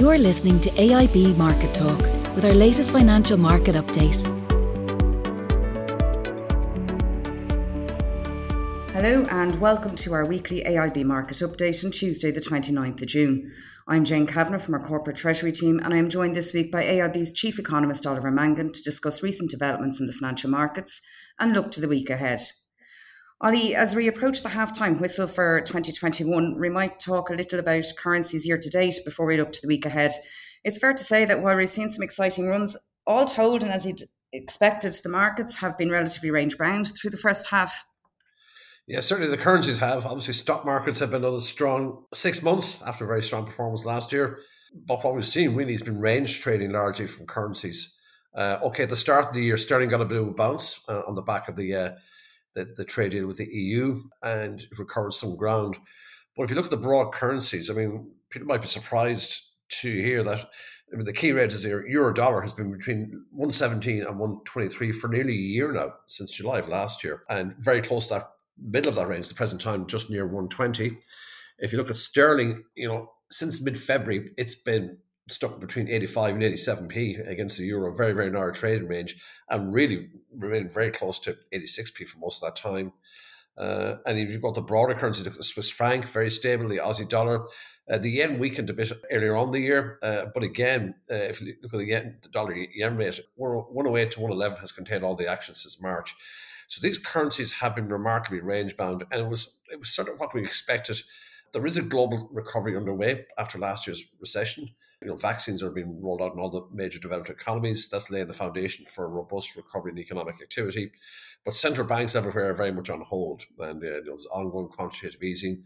You're listening to AIB Market Talk with our latest financial market update. Hello and welcome to our weekly AIB market update on Tuesday, the 29th of June. I'm Jane Kavanagh from our corporate treasury team, and I am joined this week by AIB's chief economist Oliver Mangan to discuss recent developments in the financial markets and look to the week ahead. Ollie, as we approach the halftime whistle for 2021, we might talk a little about currencies year to date before we look to the week ahead. It's fair to say that while we've seen some exciting runs, all told, and as you'd expected, the markets have been relatively range bound through the first half. Yeah, certainly the currencies have. Obviously, stock markets have been another strong six months after a very strong performance last year. But what we've seen really has been range trading largely from currencies. Uh, okay, at the start of the year, sterling got a bit of a bounce uh, on the back of the uh, the, the trade deal with the EU and recovered some ground. But if you look at the broad currencies, I mean, people might be surprised to hear that. I mean, the key rate is the euro dollar has been between 117 and 123 for nearly a year now, since July of last year, and very close to that middle of that range, the present time, just near 120. If you look at sterling, you know, since mid February, it's been stuck between 85 and 87p against the euro, very, very narrow trading range, and really remained very close to 86p for most of that time. Uh, and if you go to broader currencies, the Swiss franc, very stable, the Aussie dollar. Uh, the yen weakened a bit earlier on the year, uh, but again, uh, if you look at the yen, the dollar yen rate, 108 to 111 has contained all the action since March. So these currencies have been remarkably range bound, and it was it was sort of what we expected. There is a global recovery underway after last year's recession. You know, vaccines are being rolled out in all the major developed economies. That's laying the foundation for a robust recovery in economic activity. But central banks everywhere are very much on hold, and uh, you know, there's ongoing quantitative easing,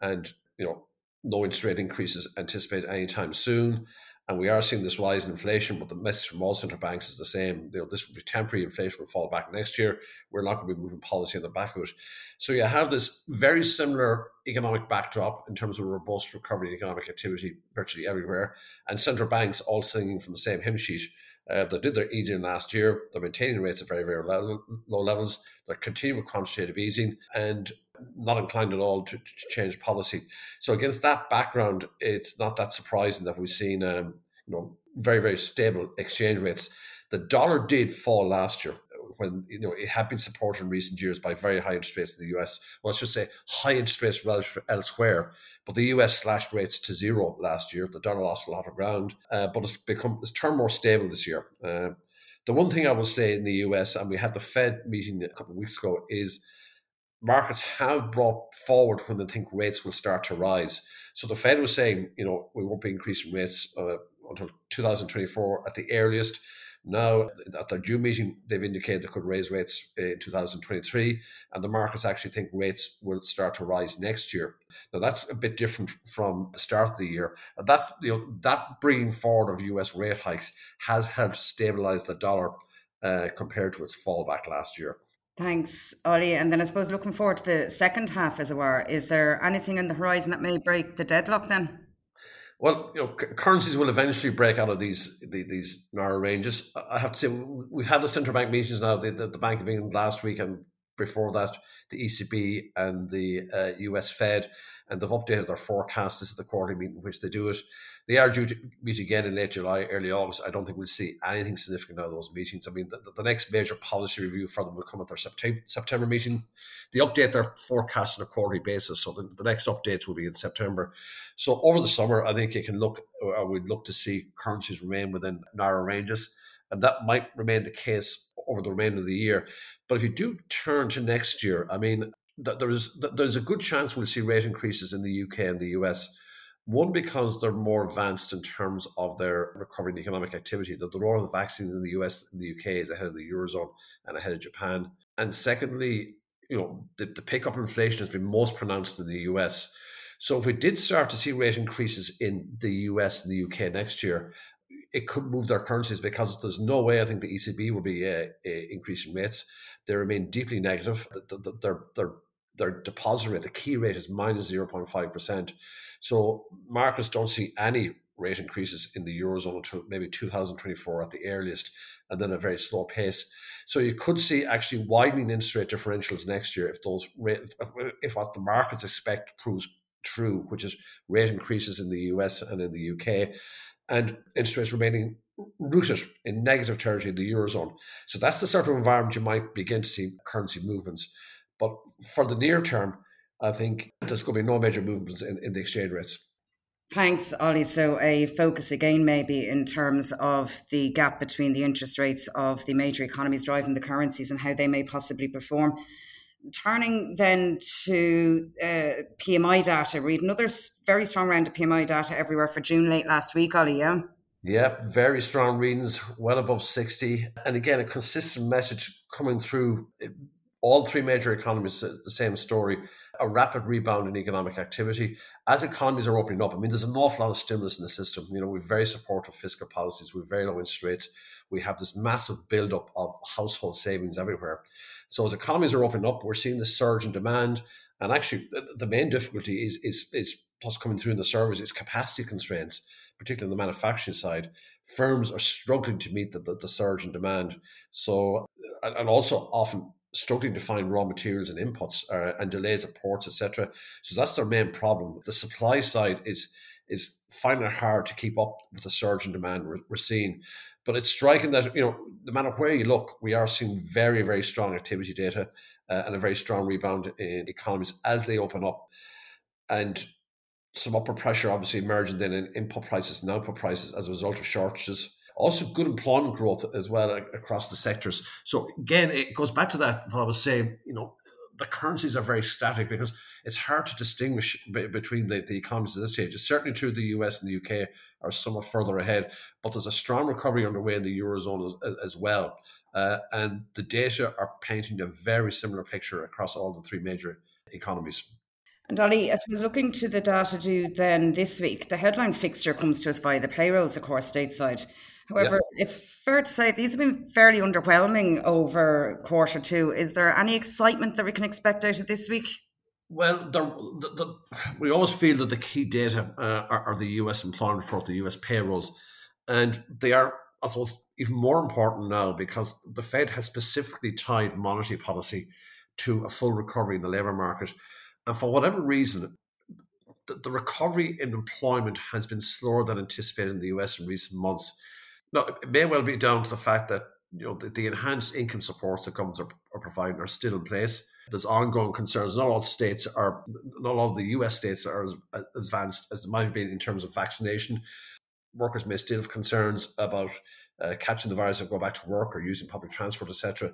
and you know, no interest rate increases anticipated anytime soon. And we are seeing this rise in inflation, but the message from all central banks is the same. You know, this will be temporary. Inflation will fall back next year. We're not going to be moving policy on the back of it. So you have this very similar economic backdrop in terms of robust recovery in economic activity virtually everywhere, and central banks all singing from the same hymn sheet. Uh, they did their easing last year. They're maintaining rates at very, very low, low levels. They're continuing quantitative easing and not inclined at all to, to, change policy. So against that background, it's not that surprising that we've seen um, you know very, very stable exchange rates. The dollar did fall last year when you know it had been supported in recent years by very high interest rates in the US. Well, let's just say high interest rates relative elsewhere. But the US slashed rates to zero last year. The dollar lost a lot of ground, uh, but it's become it's turned more stable this year. Uh, the one thing I will say in the US, and we had the Fed meeting a couple of weeks ago, is markets have brought forward when they think rates will start to rise. So the Fed was saying, you know, we won't be increasing rates uh, until 2024 at the earliest. Now, at their June meeting, they've indicated they could raise rates in 2023, and the markets actually think rates will start to rise next year. Now, that's a bit different from the start of the year. And that, you know, that bringing forward of US rate hikes has helped stabilize the dollar uh, compared to its fallback last year. Thanks, Ollie. And then I suppose looking forward to the second half, as it were, is there anything on the horizon that may break the deadlock then? Well, you know, currencies will eventually break out of these these narrow ranges. I have to say, we've had the central bank meetings now. The, the, the Bank of England last week, and before that, the ECB and the uh, US Fed, and they've updated their forecast. This is the quarterly meeting in which they do it. They are due to meet again in late July, early August. I don't think we'll see anything significant out of those meetings. I mean, the, the next major policy review for them will come at their September, September meeting. They update their forecast on a quarterly basis, so the, the next updates will be in September. So over the summer, I think you can look, or we'd look to see currencies remain within narrow ranges, and that might remain the case over the remainder of the year. But if you do turn to next year, I mean, there's there's a good chance we'll see rate increases in the UK and the US one, because they're more advanced in terms of their recovering economic activity. The role of the vaccines in the US and the UK is ahead of the Eurozone and ahead of Japan. And secondly, you know, the, the pickup in inflation has been most pronounced in the US. So if we did start to see rate increases in the US and the UK next year, it could move their currencies because there's no way I think the ECB will be uh, uh, increasing rates. They remain deeply negative. Their, their, their deposit rate, the key rate is minus 0.5%. So markets don't see any rate increases in the eurozone until maybe 2024 at the earliest, and then a very slow pace. So you could see actually widening interest rate differentials next year if those rate, if what the markets expect proves true, which is rate increases in the US and in the UK. And interest rates remaining rooted in negative territory in the Eurozone. So that's the sort of environment you might begin to see currency movements. But for the near term, I think there's going to be no major movements in, in the exchange rates. Thanks, Ollie. So, a focus again, maybe in terms of the gap between the interest rates of the major economies driving the currencies and how they may possibly perform. Turning then to uh, PMI data, read another very strong round of PMI data everywhere for June late last week, Ollie. Yeah. Yeah, very strong readings, well above 60. And again, a consistent message coming through all three major economies, the same story a rapid rebound in economic activity as economies are opening up. I mean, there's an awful lot of stimulus in the system. You know, we've very supportive fiscal policies, we've very low interest rates, we have this massive buildup of household savings everywhere. So as economies are opening up, we're seeing the surge in demand. And actually, the main difficulty is is is what's coming through in the service is capacity constraints, particularly on the manufacturing side. Firms are struggling to meet the, the, the surge in demand. So, and also often struggling to find raw materials and inputs uh, and delays at ports, etc. So that's their main problem. The supply side is is finding it hard to keep up with the surge in demand we're, seeing. But it's striking that you know no matter where you look, we are seeing very very strong activity data uh, and a very strong rebound in economies as they open up, and some upward pressure obviously emerging then in input prices and output prices as a result of shortages also, good employment growth as well across the sectors. So again, it goes back to that what I was saying. You know, the currencies are very static because it's hard to distinguish between the, the economies at this stage. It's certainly true the US and the UK are somewhat further ahead, but there's a strong recovery underway in the Eurozone as, as well. Uh, and the data are painting a very similar picture across all the three major economies. And Ollie, I suppose looking to the data due then this week, the headline fixture comes to us via the payrolls, of course, stateside. However, yeah. it's fair to say these have been fairly underwhelming over quarter two. Is there any excitement that we can expect out of this week? Well, the, the, the, we always feel that the key data uh, are, are, the US employment report, the US payrolls, and they are, I suppose, even more important now because the Fed has specifically tied monetary policy to a full recovery in the labour market. And for whatever reason, the, the recovery in employment has been slower than anticipated in the US in recent months. No, it may well be down to the fact that you know the, the enhanced income supports that governments are, are, providing are still in place. There's ongoing concerns. Not all states are, not all the U.S. states are as advanced as they might have been in terms of vaccination. Workers may still have concerns about uh, catching the virus and go back to work or using public transport, etc.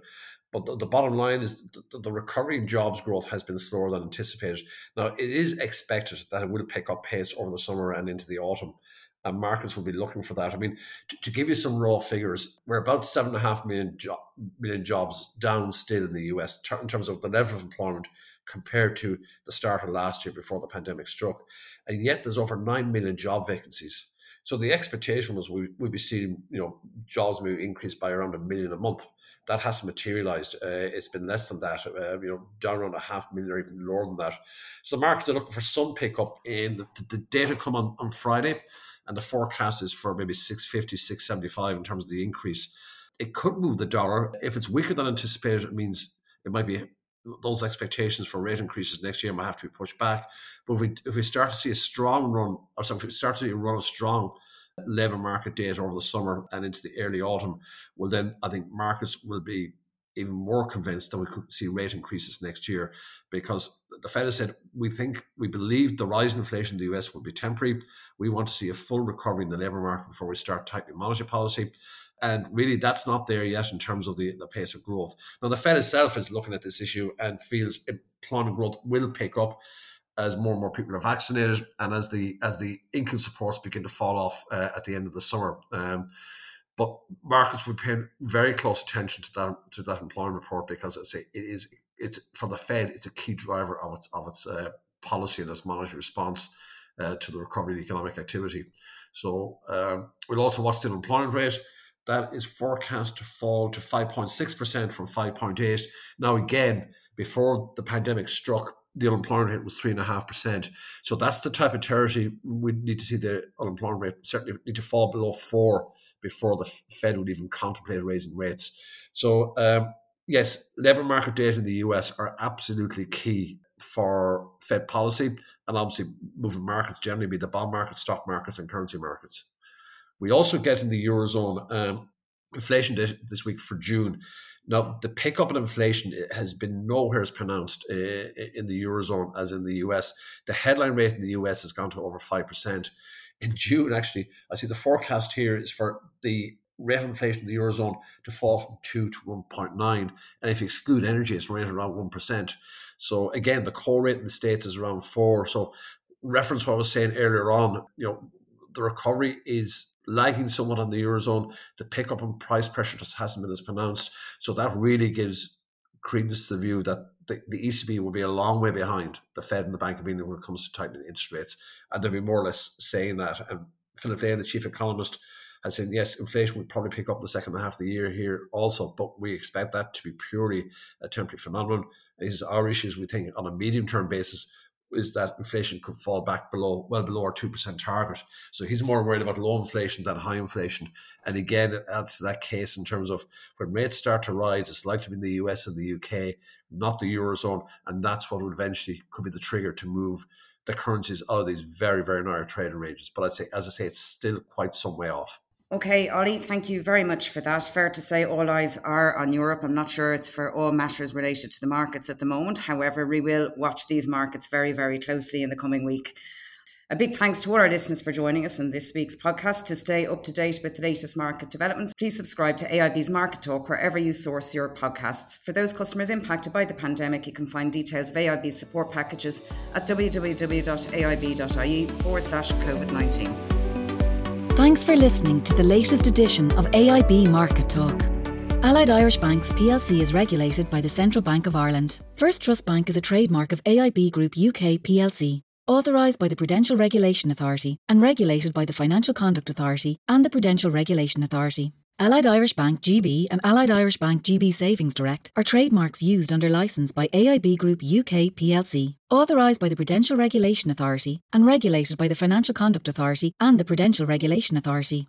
But the, the, bottom line is the, the, recovery in jobs growth has been slower than anticipated. Now, it is expected that it will pick up pace over the summer and into the autumn and markets will be looking for that. I mean, to, to give you some raw figures, we're about seven and a half million, jo- million jobs down still in the US in terms of the level of employment compared to the start of last year before the pandemic struck. And yet there's over 9 million job vacancies. So the expectation was we, we'd be seeing, you know, jobs maybe increase by around a million a month. That hasn't materialized. Uh, it's been less than that, uh, you know, down around a half million or even lower than that. So the markets are looking for some pickup in the, the data come on, on Friday and the forecast is for maybe 650, 675 in terms of the increase. It could move the dollar. If it's weaker than anticipated, it means it might be those expectations for rate increases next year might have to be pushed back. But if we, if we start to see a strong run, or sorry, if we start to see a run of strong labour market data over the summer and into the early autumn, well, then I think markets will be even more convinced that we could see rate increases next year because the Fed has said we think we believe the rise in inflation in the US will be temporary. We want to see a full recovery in the labour market before we start tightening monetary policy. And really, that's not there yet in terms of the, the pace of growth. Now, the Fed itself is looking at this issue and feels employment growth will pick up as more and more people are vaccinated and as the as the income supports begin to fall off uh, at the end of the summer. Um, but markets would pay very close attention to that to that employment report because I say it is it's for the Fed. It's a key driver of its of its uh, policy and its monetary response uh, to the recovery of economic activity. So um, we'll also watch the unemployment rate. That is forecast to fall to 5.6% from 5.8. Now, again, before the pandemic struck, the unemployment rate was 3.5%. So that's the type of territory we need to see the unemployment rate certainly need to fall below 4 before the Fed would even contemplate raising rates. So, um, yes, labour market data in the US are absolutely key for Fed policy, and obviously moving markets generally be the bond market, stock markets, and currency markets. We also get in the Eurozone um, inflation this week for June. Now, the pickup in inflation has been nowhere as pronounced uh, in the Eurozone as in the US. The headline rate in the US has gone to over 5%. In June, actually, I see the forecast here is for the rate of inflation in the Eurozone to fall from 2 to 1.9. And if you exclude energy, it's right around 1%. So again, the core rate in the States is around 4. So reference what I was saying earlier on, you know, the recovery is lagging somewhat on the eurozone. The pickup in price pressure just hasn't been as pronounced. So that really gives credence to the view that the, the ECB will be a long way behind the Fed and the Bank of England when it comes to tightening interest rates. And they'll be more or less saying that. And Philip Day, the chief economist, has said, yes, inflation will probably pick up in the second half of the year here also, but we expect that to be purely a temporary phenomenon. This is our issues, we think, on a medium term basis is that inflation could fall back below, well below our 2% target. So he's more worried about low inflation than high inflation. And again, it adds to that case in terms of when rates start to rise, it's likely to be in the US and the UK, not the Eurozone. And that's what would eventually could be the trigger to move the currencies out of these very, very narrow trading ranges. But I'd say, as I say, it's still quite some way off. Okay, Ollie, thank you very much for that. Fair to say, all eyes are on Europe. I'm not sure it's for all matters related to the markets at the moment. However, we will watch these markets very, very closely in the coming week. A big thanks to all our listeners for joining us in this week's podcast. To stay up to date with the latest market developments, please subscribe to AIB's Market Talk wherever you source your podcasts. For those customers impacted by the pandemic, you can find details of AIB's support packages at www.aib.ie forward slash COVID 19. Thanks for listening to the latest edition of AIB Market Talk. Allied Irish Banks plc is regulated by the Central Bank of Ireland. First Trust Bank is a trademark of AIB Group UK plc, authorised by the Prudential Regulation Authority and regulated by the Financial Conduct Authority and the Prudential Regulation Authority. Allied Irish Bank GB and Allied Irish Bank GB Savings Direct are trademarks used under licence by AIB Group UK plc, authorised by the Prudential Regulation Authority and regulated by the Financial Conduct Authority and the Prudential Regulation Authority.